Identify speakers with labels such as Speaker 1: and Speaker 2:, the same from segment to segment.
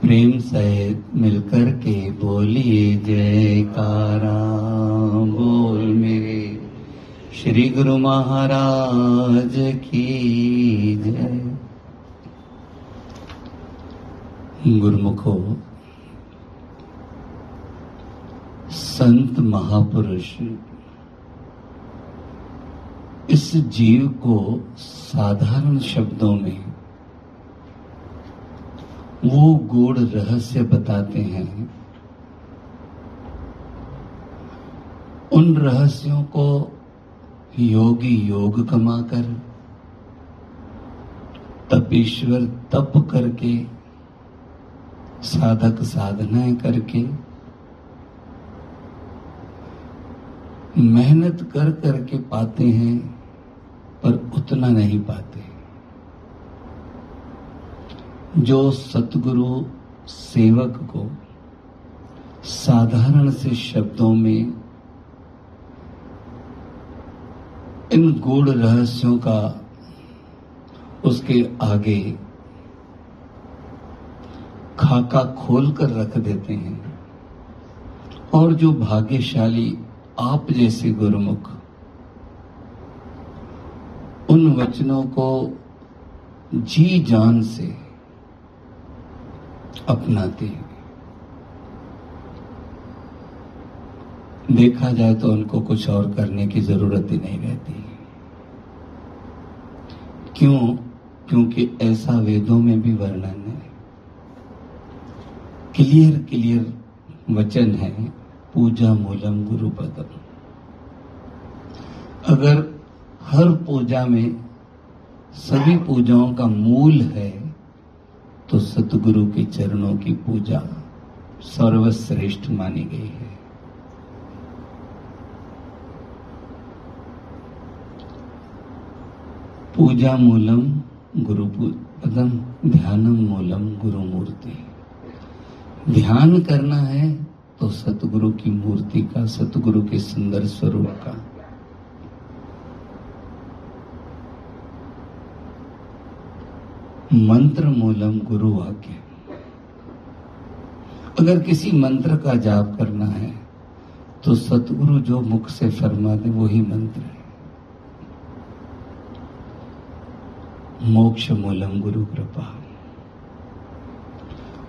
Speaker 1: प्रेम सहित मिलकर के बोलिए जयकारा बोल मेरे श्री गुरु महाराज की जय। गुरुमुखो, संत महापुरुष, इस जीव को साधारण शब्दों में वो गूढ़ रहस्य बताते हैं। उन रहस्यों को योगी योग कमाकर तपीश्वर तप करके, साधक साधनाएँ करके, मेहनत कर करके पाते हैं, पर उतना नहीं पाते। जो सतगुरु सेवक को साधारण से शब्दों में इन गूढ़ रहस्यों का उसके आगे खाका खोल कर रख देते हैं। और जो भाग्यशाली आप जैसे गुरुमुख, उन वचनों को जी जान से अपनाते देखा जाए तो उनको कुछ और करने की ज़रूरत ही नहीं रहती। क्यों? क्योंकि ऐसा वेदों में भी वर्णन है। क्लियर क्लियर वचन है, पूजा मूलम गुरु पदम अगर हर पूजा में सभी पूजाओं का मूल है तो सतगुरु के चरणों की पूजा सर्वश्रेष्ठ मानी गई है। पूजा मूलम गुरु पदम ध्यानम मूलम गुरु मूर्ति ध्यान करना है तो सतगुरु की मूर्ति का, सतगुरु के सुंदर स्वरूप का मंत्र मूलम गुरु वाक्य। अगर किसी मंत्र का जाप करना है तो सतगुरु जो मुख से फरमा दे, वही मंत्र है। मोक्ष मूलम गुरु कृपा।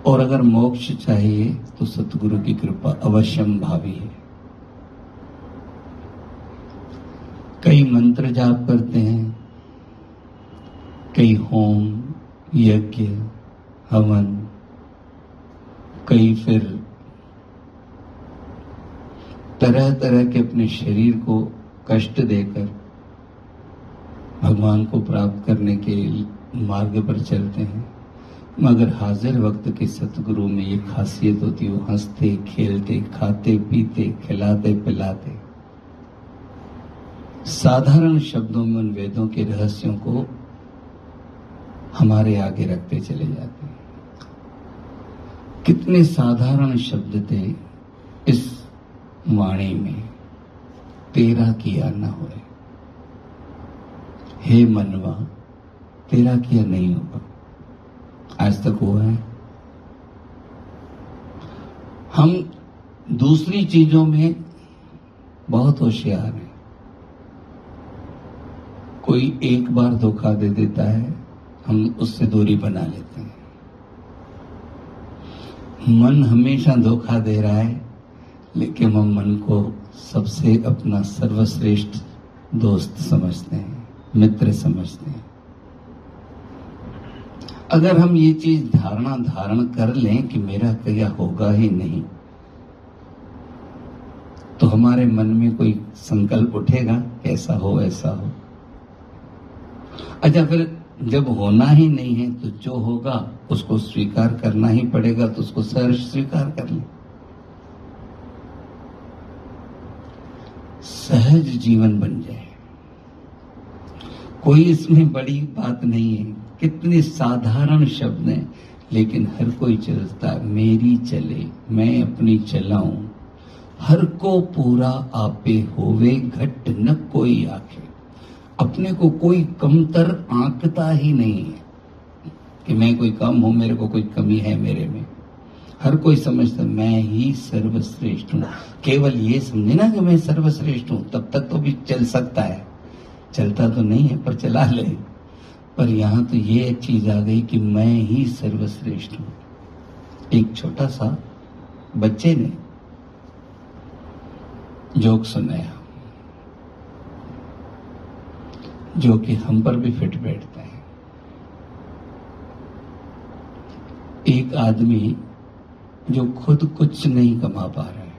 Speaker 1: और अगर मोक्ष चाहिए तो सतगुरु की कृपा अवश्यम भावी है। कई मंत्र जाप करते हैं, कई होम यज्ञ, हवन कई फिर तरह तरह के अपने शरीर को कष्ट देकर भगवान को प्राप्त करने के मार्ग पर चलते हैं। मगर हाजिर वक्त के सतगुरु में ये खासियत होती है, वो हँसते, खेलते, खाते, पीते, खिलाते, पिलाते। साधारण शब्दों में उन वेदों के रहस्यों को हमारे आगे रखते चले जाते हैं। कितने साधारण शब्द थे इस वाणी में। तेरा किया न हो हे मनवा, तेरा किया नहीं होगा। आज तक हुआ है। हम दूसरी चीज़ों में बहुत होशियार हैं। कोई एक बार धोखा दे देता है हम उससे दूरी बना लेते हैं। मन हमेशा धोखा दे रहा है, लेकिन हम मन को सबसे अपना सर्वश्रेष्ठ दोस्त समझते हैं, मित्र समझते हैं। अगर हम ये चीज़ धारणा धारण कर लें कि मेरा क्या होगा ही नहीं तो हमारे मन में कोई संकल्प उठेगा, कैसा हो, ऐसा हो। अच्छा फिर जब होना ही नहीं है तो जो होगा उसको स्वीकार करना ही पड़ेगा तो उसको सहर्ष स्वीकार कर ले। सहज जीवन बन जाए। कोई इसमें बड़ी बात नहीं है। कितने साधारण शब्द हैं, लेकिन हर कोई चलता, मेरी चले, मैं अपनी चलाऊं। हर को पूरा आपे होवे, घट न कोई आखे। अपने को कोई कमतर आंकता ही नहीं है कि मैं कोई कम हूँ, मेरे को कोई कमी है मेरे में। हर कोई समझता मैं ही सर्वश्रेष्ठ हूँ। केवल ये समझे ना कि मैं सर्वश्रेष्ठ हूँ, तब तक तो भी चल सकता है। चलता तो नहीं है, पर चला ले। पर यहाँ तो ये चीज़ आ गई कि मैं ही सर्वश्रेष्ठ हूँ। एक छोटा सा बच्चे ने जोक सुनाया। जो कि हम पर भी फिट बैठता है। एक आदमी जो खुद कुछ नहीं कमा पा रहा है,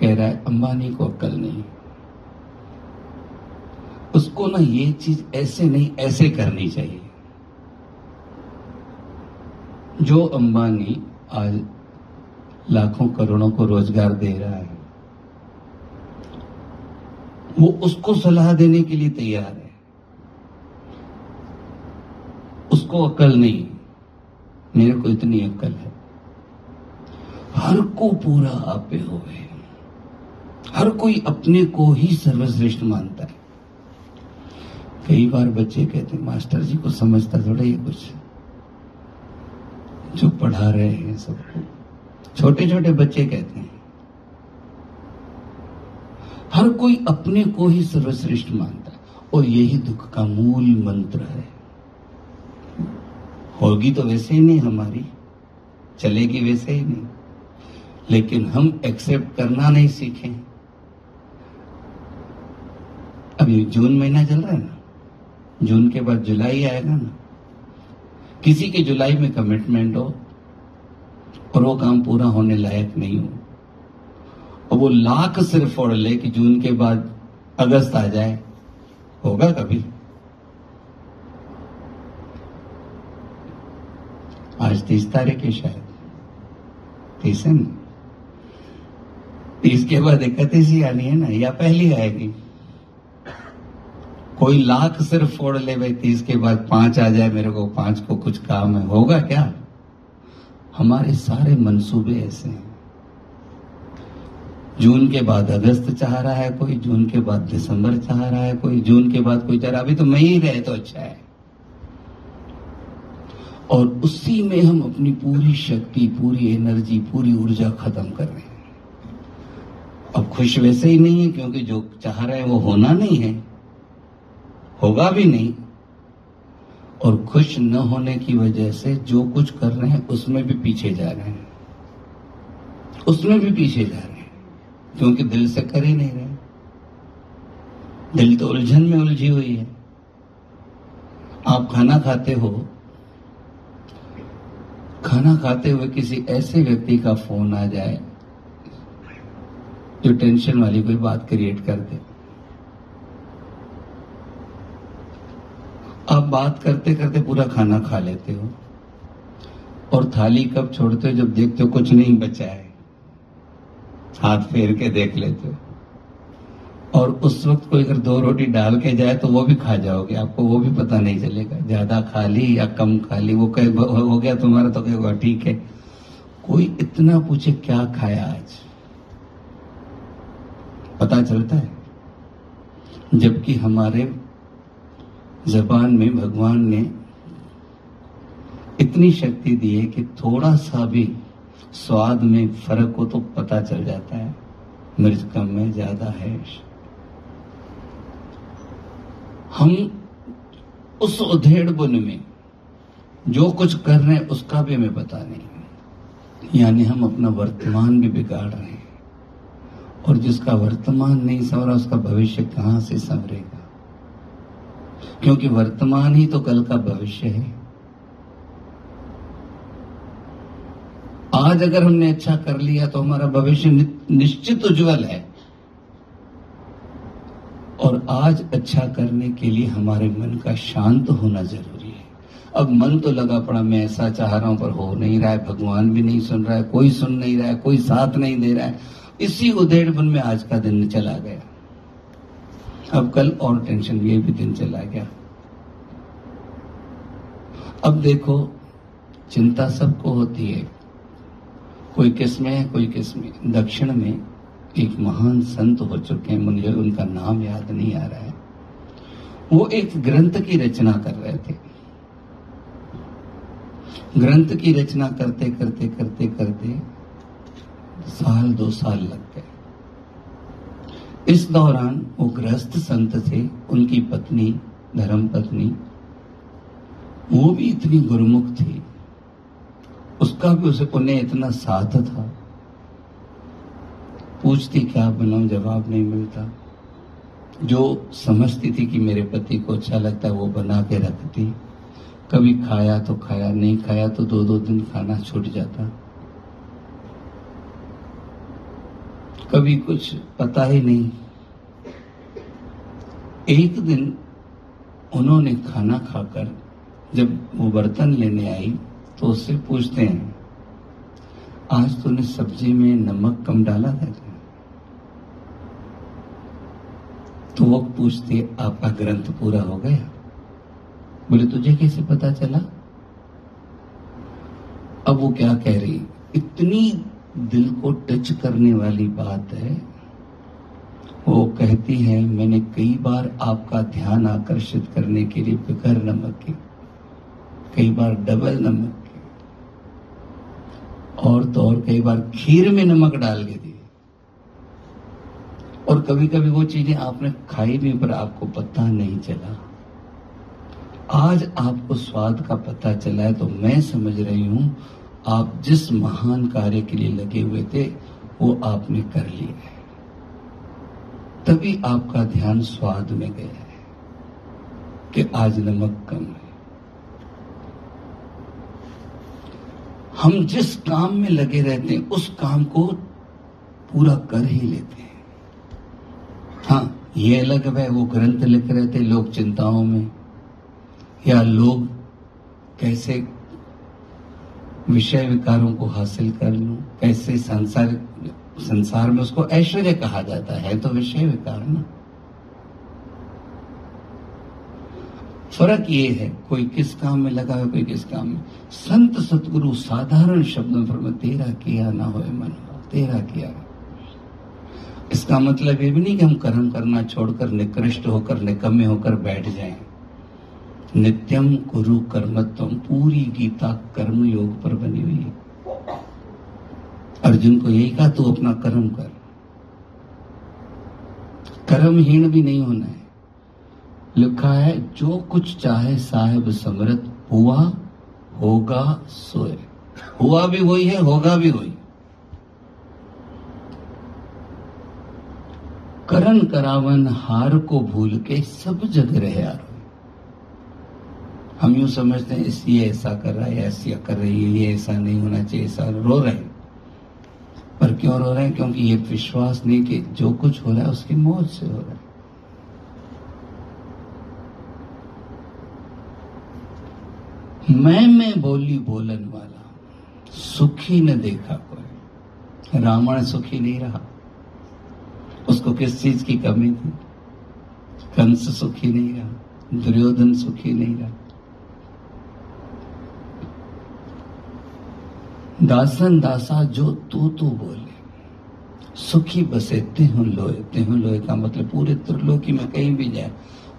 Speaker 1: कह रहा है अंबानी को अक्ल नहीं। उसको ना ये चीज़ ऐसे नहीं, ऐसे करनी चाहिए। जो अंबानी आज लाखों करोड़ों को रोज़गार दे रहा है, वो उसको सलाह देने के लिए तैयार है। उसको अकल नहीं। मेरे को इतनी अकल है। हर को पूरा आपे हुए। हर कोई अपने को ही सर्वश्रेष्ठ मानता है। कई बार बच्चे कहते हैं, मास्टर जी को समझता थोड़ा ये कुछ। जो पढ़ा रहे हैं सबको। छोटे छोटे बच्चे कहते हैं, हर कोई अपने को ही सर्वश्रेष्ठ मानता है। और यही दुख का मूल मंत्र है। होगी तो वैसे ही नहीं हमारी, चलेगी वैसे ही नहीं। लेकिन हम एक्सेप्ट करना नहीं सीखे। अभी जून महीना चल रहा है ना, जून के बाद जुलाई आएगा ना। किसी के जुलाई में कमिटमेंट हो, और वो काम पूरा होने लायक नहीं हो, और वो लाख सिर्फ़ फोड़ ले कि जून के बाद अगस्त आ जाए, होगा कभी? आज तीस तारीख है शायद। तीस है ना? तीस के बाद इकतीस ही आनी है ना, या पहली आएगी। कोई लाख सिर्फ़ फोड़ ले भाई, तीस के बाद पाँच आ जाए मेरे को, पाँच को कुछ काम है, होगा क्या? हमारे सारे मंसूबे ऐसे हैं। जून के बाद अगस्त चाह रहा है कोई, जून के बाद दिसंबर चाह रहा है कोई, जून के बाद कोई चाह रहा अभी तो मई ही रहे तो अच्छा है। और उसी में हम अपनी पूरी शक्ति, पूरी एनर्जी, पूरी ऊर्जा खत्म कर रहे हैं। अब खुश वैसे ही नहीं है, क्योंकि जो चाह रहे हैं वो होना नहीं है, होगा भी नहीं। और खुश न होने की वजह से जो कुछ कर रहे हैं, उसमें भी पीछे जा रहे हैं। उसमें भी पीछे जा रहे हैं, क्योंकि दिल से कर ही नहीं रहे। दिल तो उलझन में उलझी हुई है। आप खाना खाते हो खाना खाते हुए किसी ऐसे व्यक्ति का फ़ोन आ जाए, जो टेंशन वाली कोई बात क्रिएट कर दे। आप बात करते करते पूरा खाना खा लेते हो और थाली कब छोड़ते हो जब देखते हो कुछ नहीं बचा है। हाथ फेर के देख लेते हो। और उस वक्त कोई अगर दो रोटी डाल के जाए तो वो भी खा जाओगे। आपको वो भी पता नहीं चलेगा। ज़्यादा खा ली या कम खा ली वो कहे हो गया तुम्हारा तो कहेगा, ठीक है। कोई इतना पूछे क्या खाया आज? पता चलता है? जबकि हमारे जबान में भगवान ने इतनी शक्ति दी है कि थोड़ा सा भी स्वाद में फ़र्क हो तो पता चल जाता है, मिर्च कम है, ज़्यादा है। हम उस उधेड़ बुन में जो कुछ कर रहे हैं, उसका भी हमें पता नहीं यानी हम अपना वर्तमान भी बिगाड़ रहे हैं। और जिसका वर्तमान नहीं संवरा, उसका भविष्य कहाँ से संवरेगा? क्योंकि वर्तमान ही तो कल का भविष्य है। आज अगर हमने अच्छा कर लिया तो हमारा भविष्य निश्चित उज्जवल है। और आज अच्छा करने के लिए हमारे मन का शांत होना ज़रूरी है। अब मन तो लगा पड़ा, मैं ऐसा चाह रहा हूँ, पर हो नहीं रहा है, भगवान भी नहीं सुन रहा है, कोई सुन नहीं रहा है, कोई साथ नहीं दे रहा है। इसी उधेड़ मन में आज का दिन चला गया। अब कल और टेंशन ये भी दिन चला गया। अब देखो, चिंता सबको होती है। कोई किसमें है, कोई किसमें, दक्षिण में। एक महान संत हो चुके हैं, मुझे उनका नाम याद नहीं आ रहा है। वो एक ग्रंथ की रचना कर रहे थे। ग्रंथ की रचना करते करते करते करते साल, दो साल लग गए। इस दौरान वो गृहस्थ संत थे, उनकी पत्नी धर्म पत्नी वो भी इतनी गुरुमुख थी। उसका भी उसे, उन्हें इतना साथ था। पूछती, क्या बनाऊँ? जवाब नहीं मिलता। जो समझती थी कि मेरे पति को अच्छा लगता है, वो बना के रखती। कभी खाया तो खाया, नहीं खाया तो दो दो दिन खाना छूट जाता। कभी कुछ पता ही नहीं। एक दिन उन्होंने खाना खाकर जब वो बर्तन लेने आई तो उससे पूछते हैं, आज तूने सब्ज़ी में नमक कम डाला था तो वो पूछते, आपका ग्रंथ पूरा हो गया? बोले, तुझे कैसे पता चला? अब वो क्या कह रही? इतनी दिल को टच करने वाली बात है। वो कहती है, मैंने कई बार आपका ध्यान आकर्षित करने के लिए बिगर नमक के कई बार डबल नमक के और तो और कई बार खीर में नमक डाल के दी और कभी कभी वो चीज़ें आपने खाई भी, पर आपको पता नहीं चला। आज आपको स्वाद का पता चला है तो मैं समझ रही हूँ, आप जिस महान कार्य के लिए लगे हुए थे, वो आपने कर लिया है। तभी आपका ध्यान स्वाद में गया है कि आज नमक कम है। हम जिस काम में लगे रहते हैं, उस काम को पूरा कर ही लेते हैं। हाँ ये अलग है, वो ग्रंथ लिख रहे थे लोग चिंताओं में। या लोग कैसे विषय विकारों को हासिल कर लू, कैसे संसार संसार में उसको ऐश्वर्य कहा जाता है तो विषय विकार ना। फ़र्क ये है, कोई किस काम में लगा है कोई किस काम में। संत सतगुरु साधारण शब्दों पर तेरा किया ना हो मन, तेरा किया। इसका मतलब ये भी नहीं कि हम कर्म करना छोड़कर निकृष्ट होकर, निकम्मे होकर बैठ जाएँ। नित्यम कुरु कर्मत्व पूरी गीता कर्म योग पर बनी हुई है। अर्जुन को यही कहा, तू अपना कर्म कर। कर्महीन भी नहीं होना है। लिखा है, जो कुछ चाहे साहेब समृत, हुआ, होगा सोए। हुआ भी वही है, होगा भी वही। करण करावन हार को भूल के सब जग रहे यार हम यूँ समझते हैं ये ऐसा कर रहा है ऐसी कर रही है, ये ऐसा नहीं होना चाहिए, ऐसा रो रहे हैं। पर क्यों रो रहे हैं? क्योंकि ये विश्वास नहीं कि जो कुछ हो रहा है, उसकी मौत से हो रहा है। मैं मैं बोली बोलन वाला, सुखी न देखा कोई। रावण सुखी नहीं रहा। उसको किस चीज़ की कमी थी? कंस सुखी नहीं रहा, दुर्योधन सुखी नहीं रहा। दासन दासा, जो तू तू बोले। सुखी बसे तेहु लोए तेहु लोए का मतलब पूरे त्रिलोकी में कहीं भी जाए,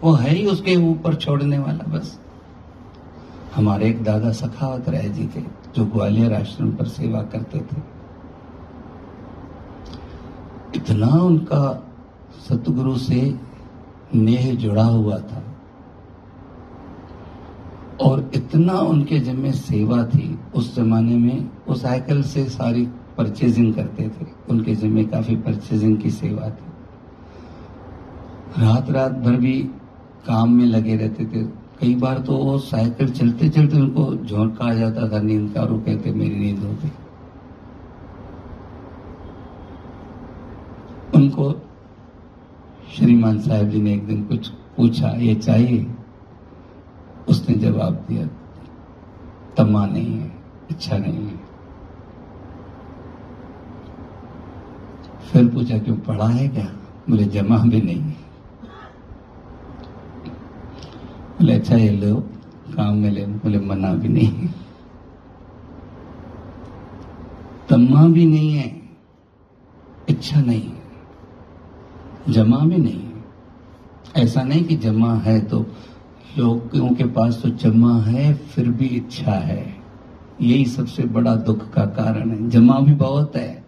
Speaker 1: वो है ही उसके ऊपर छोड़ने वाला, बस। हमारे एक दादा सखावत राय जी थे, जो ग्वालियर आश्रम पर सेवा करते थे। इतना उनका सतगुरु से नेह जुड़ा हुआ था और इतना उनके जिम्मे सेवा थी, उस जमाने में वो साइकिल से सारी परचेजिंग करते थे। उनके जिम्मे काफ़ी परचेजिंग की सेवा थी। रात रात भर भी काम में लगे रहते थे। कई बार तो वो साइकिल चलते चलते उनको झोंका आ जाता था नींद का और कहते, मेरी नींद हो गई। उनको, श्रीमान साहब जी ने एक दिन कुछ पूछा, ये चाहिए? उसने जवाब दिया तमा नहीं है, इच्छा नहीं है। फिर पूछा, क्यों, पढ़ा है क्या? बोले, जमा भी नहीं है। बोले अच्छा ये लो, काम में ले। बोले, मना भी नहीं है। तमा भी नहीं है, इच्छा नहीं है। जमा भी नहीं। ऐसा नहीं कि जमा है तो लोगों के पास तो जमा है, फिर भी इच्छा है। यही सबसे बड़ा दुख का कारण है। जमा भी बहुत है।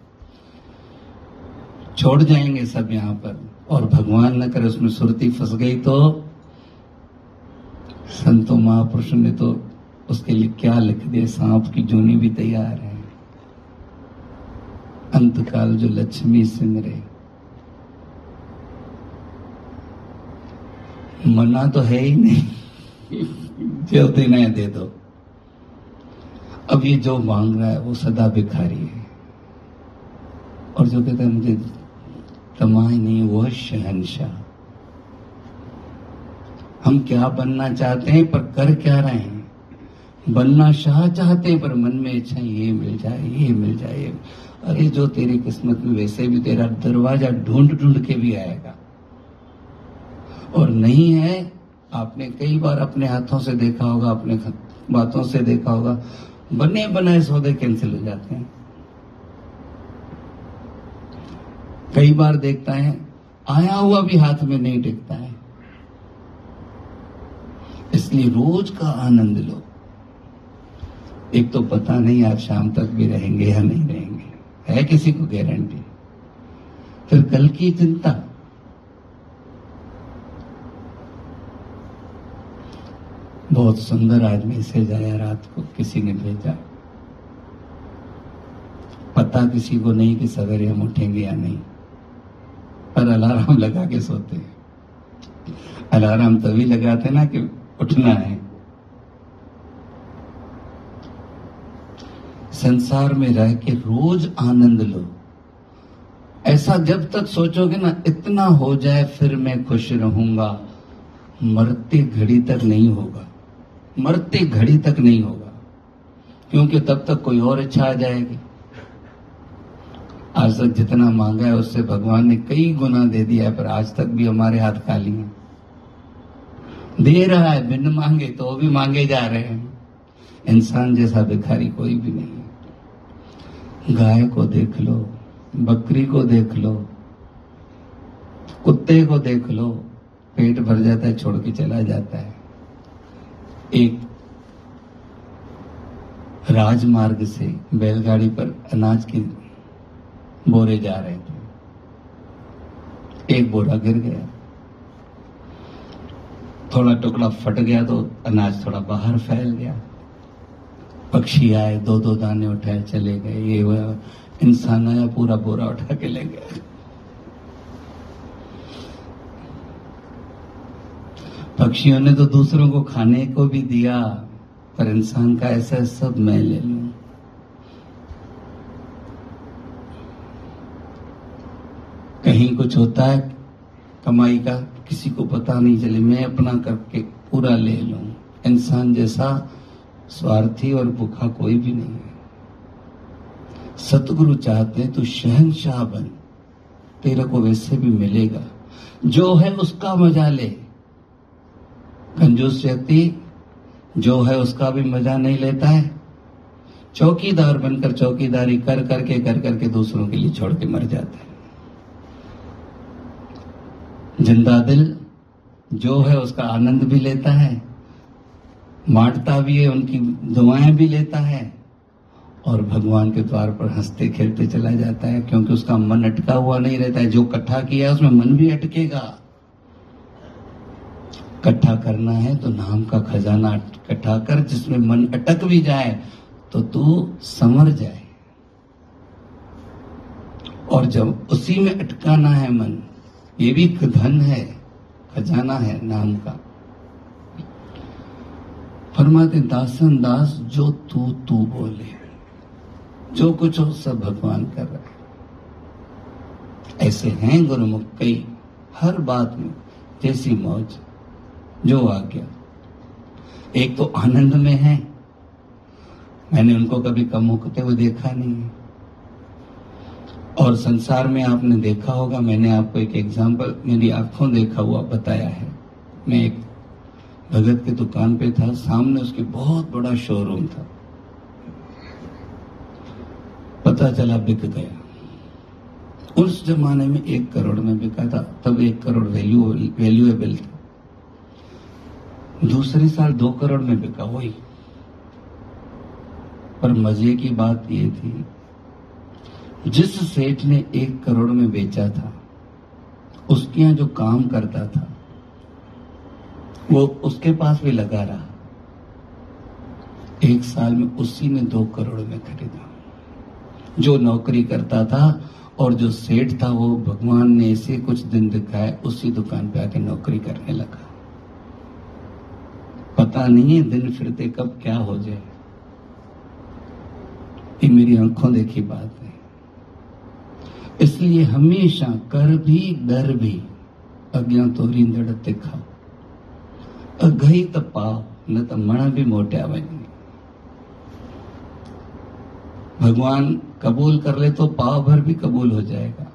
Speaker 1: छोड़ जाएँगे सब यहाँ पर। और भगवान न करे उसमें सुरती फंस गई तो? संतों महापुरुष ने तो उसके लिए क्या लिख दिया? सांप की जोनी भी तैयार है। अंतकाल जो लक्ष्मी सिमरे मना तो है ही नहीं। देना है दे दो। अब ये जो मांग रहा है, वो सदा भिखारी है। और जो कहता है, मुझे तमाह नहीं वो शहनशाह। हम क्या बनना चाहते हैं, पर कर क्या रहे हैं? बनना शाह चाहते हैं, पर मन में इच्छा, ये मिल जाए, ये मिल जाए। अरे, जो तेरी किस्मत में, वैसे भी तेरा दरवाज़ा ढूंढ ढूंढ के भी आएगा। और नहीं है, आपने कई बार अपने हाथों से देखा होगा, अपने बातों से देखा होगा, बने बनाए सौदे कैंसिल हो जाते हैं। कई बार देखता है, आया हुआ भी हाथ में नहीं टिकता है। इसलिए रोज का आनंद लो। एक तो पता नहीं आप शाम तक भी रहेंगे या नहीं रहेंगे। है किसी को गारंटी फिर कल की चिंता। बहुत सुंदर आदमी से आया रात को किसी ने भेजा। पता किसी को नहीं कि सवेरे हम उठेंगे या नहीं। पर अलार्म लगा के सोते हैं। अलार्म तभी लगाते ना कि उठना है। संसार में रह के रोज आनंद लो। ऐसा जब तक सोचोगे ना, इतना हो जाए फिर मैं खुश रहूँगा। मरते घड़ी तक नहीं होगा। मरते घड़ी तक नहीं होगा, क्योंकि तब तक कोई और इच्छा आ जाएगी। आज तक जितना मांगा है, उससे भगवान ने कई गुना दे दिया है, पर आज तक भी हमारे हाथ खाली हैं। दे रहा है, बिन मांगे तो वो भी मांगे जा रहे हैं। इंसान जैसा भिखारी कोई भी नहीं गाय को देख लो, बकरी को देख लो, कुत्ते को देख लो, पेट भर जाता है, छोड़ के चला जाता है। एक राजमार्ग से बैलगाड़ी पर अनाज के बोरे जा रहे थे। एक बोरा गिर गया। थोड़ा टुकड़ा फट गया तो अनाज थोड़ा बाहर फैल गया। पक्षी आए दो दो दाने उठाए, चले गए। ये हुआ, इंसान आया, पूरा बोरा उठा के ले गया। पक्षियों ने तो दूसरों को खाने को भी दिया, पर इंसान का ऐसा सब मैं ले लू। कहीं कुछ होता है, कमाई का किसी को पता नहीं चले, मैं अपना करके पूरा ले लू। इंसान जैसा स्वार्थी और भूखा कोई भी नहीं है। सतगुरु चाहते हैं तू शहनशाह बन, तेरे को वैसे भी मिलेगा। जो है उसका मज़ा ले। कंजूस व्यक्ति जो है उसका भी मज़ा नहीं लेता है। चौकीदार बनकर चौकीदारी कर करके कर करके दूसरों के लिए छोड़ के मर जाता है। ज़िंदा दिल जो है उसका आनंद भी लेता है, बांटता भी है, उनकी दुआएँ भी लेता है, और भगवान के द्वार पर हँसते खेलते चला जाता है, क्योंकि उसका मन अटका हुआ नहीं रहता है। जो इकट्ठा किया है, उसमें मन भी अटकेगा। इकट्ठा करना है तो नाम का खजाना इकट्ठा कर, जिसमें मन अटक भी जाए तो तू समर जाए। और जब उसी में अटकाना है मन, ये भी धन है, खजाना है नाम का। फरमाते, दासन, दास, जो तू तू बोले, जो कुछ हो सब भगवान कर रहा है। ऐसे हैं गुरुमुख कई, हर बात में, जैसी मौज जो आ गया एक तो आनंद में है। मैंने उनको कभी कम होते हुए देखा नहीं है। और संसार में आपने देखा होगा, मैंने आपको एक एग्ज़ाम्पल मेरी आँखों देखा हुआ बताया है। मैं एक भगत की दुकान पे था, सामने उसके बहुत बड़ा शोरूम था। पता चला बिक गया। उस जमाने में एक करोड़ में बिका था, तब एक करोड़ वैल्यू वैल्यूएबल था। दूसरे साल दो करोड़ में बिका, वही। पर मज़े की बात यह थी, जिस सेठ ने एक करोड़ में बेचा था, उसके यहाँ जो काम करता था, वो उसके पास भी लगा रहा। एक साल में उसी ने दो करोड़ में खरीदा। जो नौकरी करता था और जो सेठ था, वो भगवान ने ऐसे कुछ दिन दिखाए उसी दुकान पे आके नौकरी करने लगा। पता नहीं है दिन फिरते कब क्या हो जाए। ये मेरी आँखों देखी बात है। इसलिए हमेशा कर भी, डर भी अज्ञा तोरी दड़ते खाओ। अघई तो पाओ, न तो मण भी मोटे वञे भगवान कबूल कर ले तो पाव भर भी कबूल हो जाएगा।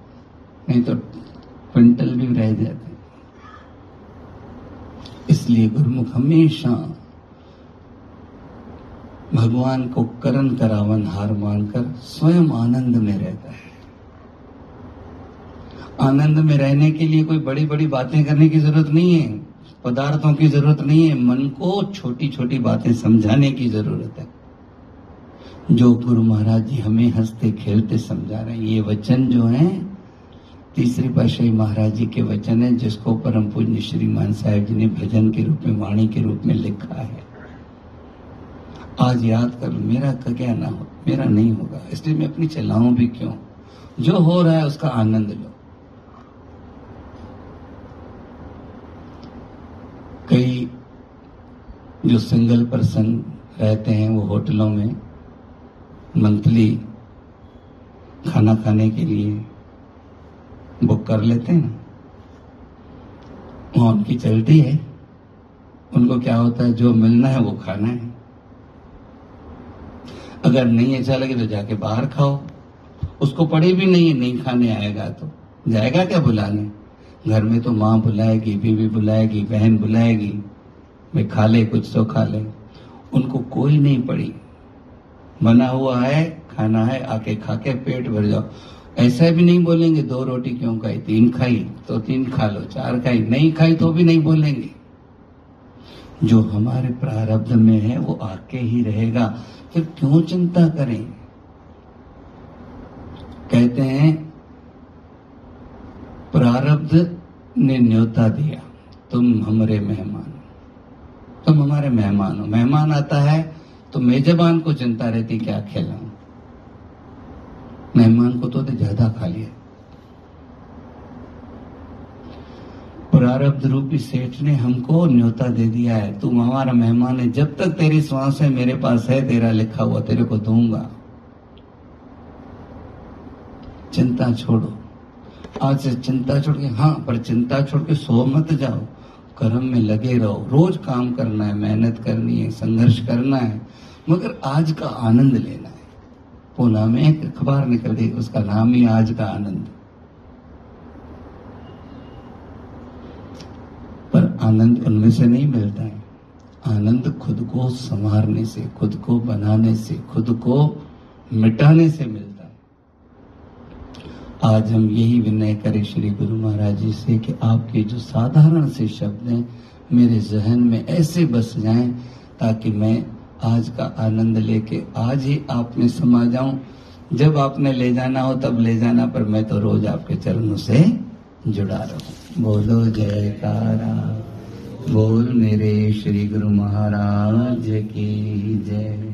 Speaker 1: नहीं तो क्विंटल भी रह जाते। इसलिए गुरुमुख हमेशा भगवान को करण करावन हार मानकर स्वयं आनंद में रहता है। आनंद में रहने के लिए कोई बड़ी बड़ी बातें करने की ज़रूरत नहीं है, पदार्थों की ज़रूरत नहीं है, मन को छोटी छोटी बातें समझाने की ज़रूरत है। जो गुरु महाराज जी हमें हँसते खेलते समझा रहे हैं। ये वचन जो है तीसरी पाशाही महाराज जी के वचन है, जिसको परम पूज्य श्रीमान साहेब जी ने भजन के रूप में, वाणी के रूप में लिखा है। आज याद कर मेरा क्या ना हो, मेरा नहीं होगा। इसलिए मैं अपनी चलाऊं भी क्यों? जो हो रहा है उसका आनंद लो। कई जो सिंगल पर्सन रहते हैं, वो होटलों में मंथली खाना खाने के लिए बुक कर लेते हैं। वहाँ उनकी चलती है। उनको क्या होता है, जो मिलना है वो खाना है। अगर नहीं अच्छा लगे तो जाके बाहर खाओ। उसको पड़ी भी नहीं है, नहीं खाने आएगा तो। जाएगा क्या बुलाने? घर में तो माँ बुलाएगी, बीवी बुलाएगी, बहन बुलाएगी। भाई खा ले, कुछ तो खा ले। उनको कोई नहीं पड़ी। बना हुआ है, खाना है, आके खा के पेट भर जाओ। ऐसा भी नहीं बोलेंगे, दो रोटी क्यों खाई? तीन खाई तो तीन खा लो, चार खाई, नहीं खाई तो भी नहीं बोलेंगे। जो हमारे प्रारब्ध में है, वो आके ही रहेगा। फिर क्यों चिंता करें? कहते हैं, प्रारब्ध ने न्योता दिया, तुम हमारे मेहमान तुम हमारे मेहमान हो। मेहमान आता है तो मेजबान को चिंता रहती, क्या खिलाऊं? मेहमान को तो ज़्यादा खा लिया प्रारब्ध रूपी सेठ ने हमको न्योता दे दिया है। तुम हमारा मेहमान है। जब तक तेरी श्वास है, मेरे पास है, तेरा लिखा हुआ तेरे को दूँगा। चिंता छोड़ो। आज से चिंता छोड़ के हाँ पर चिंता छोड़ के सो मत जाओ। कर्म में लगे रहो। रोज काम करना है, मेहनत करनी है, संघर्ष करना है, मगर आज का आनंद लेना है। पूना में एक अखबार निकल गई, उसका नाम ही आज का आनंद। पर आनंद उनमें से नहीं मिलता है। आनंद खुद को संवारने से, खुद को बनाने से, खुद को मिटाने से मिलता है। आज हम यही विनय करें श्री गुरु महाराज जी से कि आपके जो साधारण से शब्द हैं, मेरे जहन में ऐसे बस जाएँ ताकि मैं आज का आनंद लेके आज ही आप में समा जाऊँ। जब आपने ले जाना हो, तब ले जाना, पर मैं तो रोज आपके चरणों से जुड़ा रहूँ। बोलो जयकारा, बोल मेरे श्री गुरु महाराज की जय।